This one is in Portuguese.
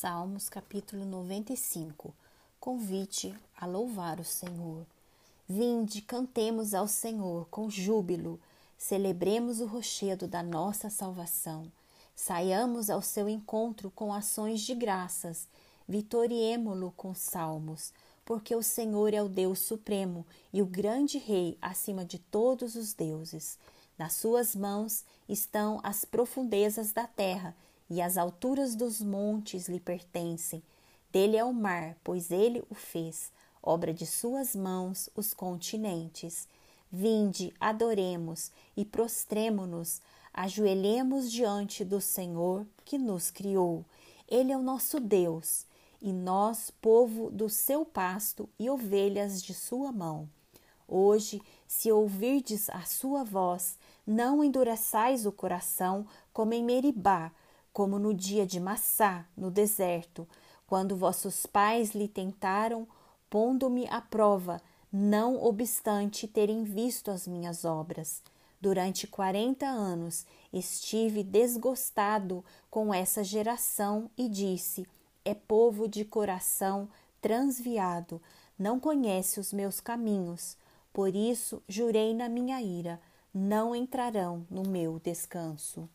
Salmos capítulo 95 Convite a louvar o Senhor. Vinde, cantemos ao Senhor com júbilo, celebremos o rochedo da nossa salvação. Saiamos ao seu encontro com ações de graças, vitoriemo-lo com salmos, porque o Senhor é o Deus supremo e o grande Rei acima de todos os deuses. Nas suas mãos estão as profundezas da terra e as alturas dos montes lhe pertencem. Dele é o mar, pois ele o fez, obra de suas mãos os continentes. Vinde, adoremos e prostremo-nos, ajoelhemos diante do Senhor que nos criou. Ele é o nosso Deus, e nós, povo do seu pasto e ovelhas de sua mão. Hoje, se ouvirdes a sua voz, não endureçais o coração como em Meribá, como no dia de Massá, no deserto, quando vossos pais lhe tentaram, pondo-me à prova, não obstante terem visto as minhas obras. Durante quarenta anos estive desgostado com essa geração e disse: É povo de coração transviado, não conhece os meus caminhos. Por isso jurei na minha ira: não entrarão no meu descanso.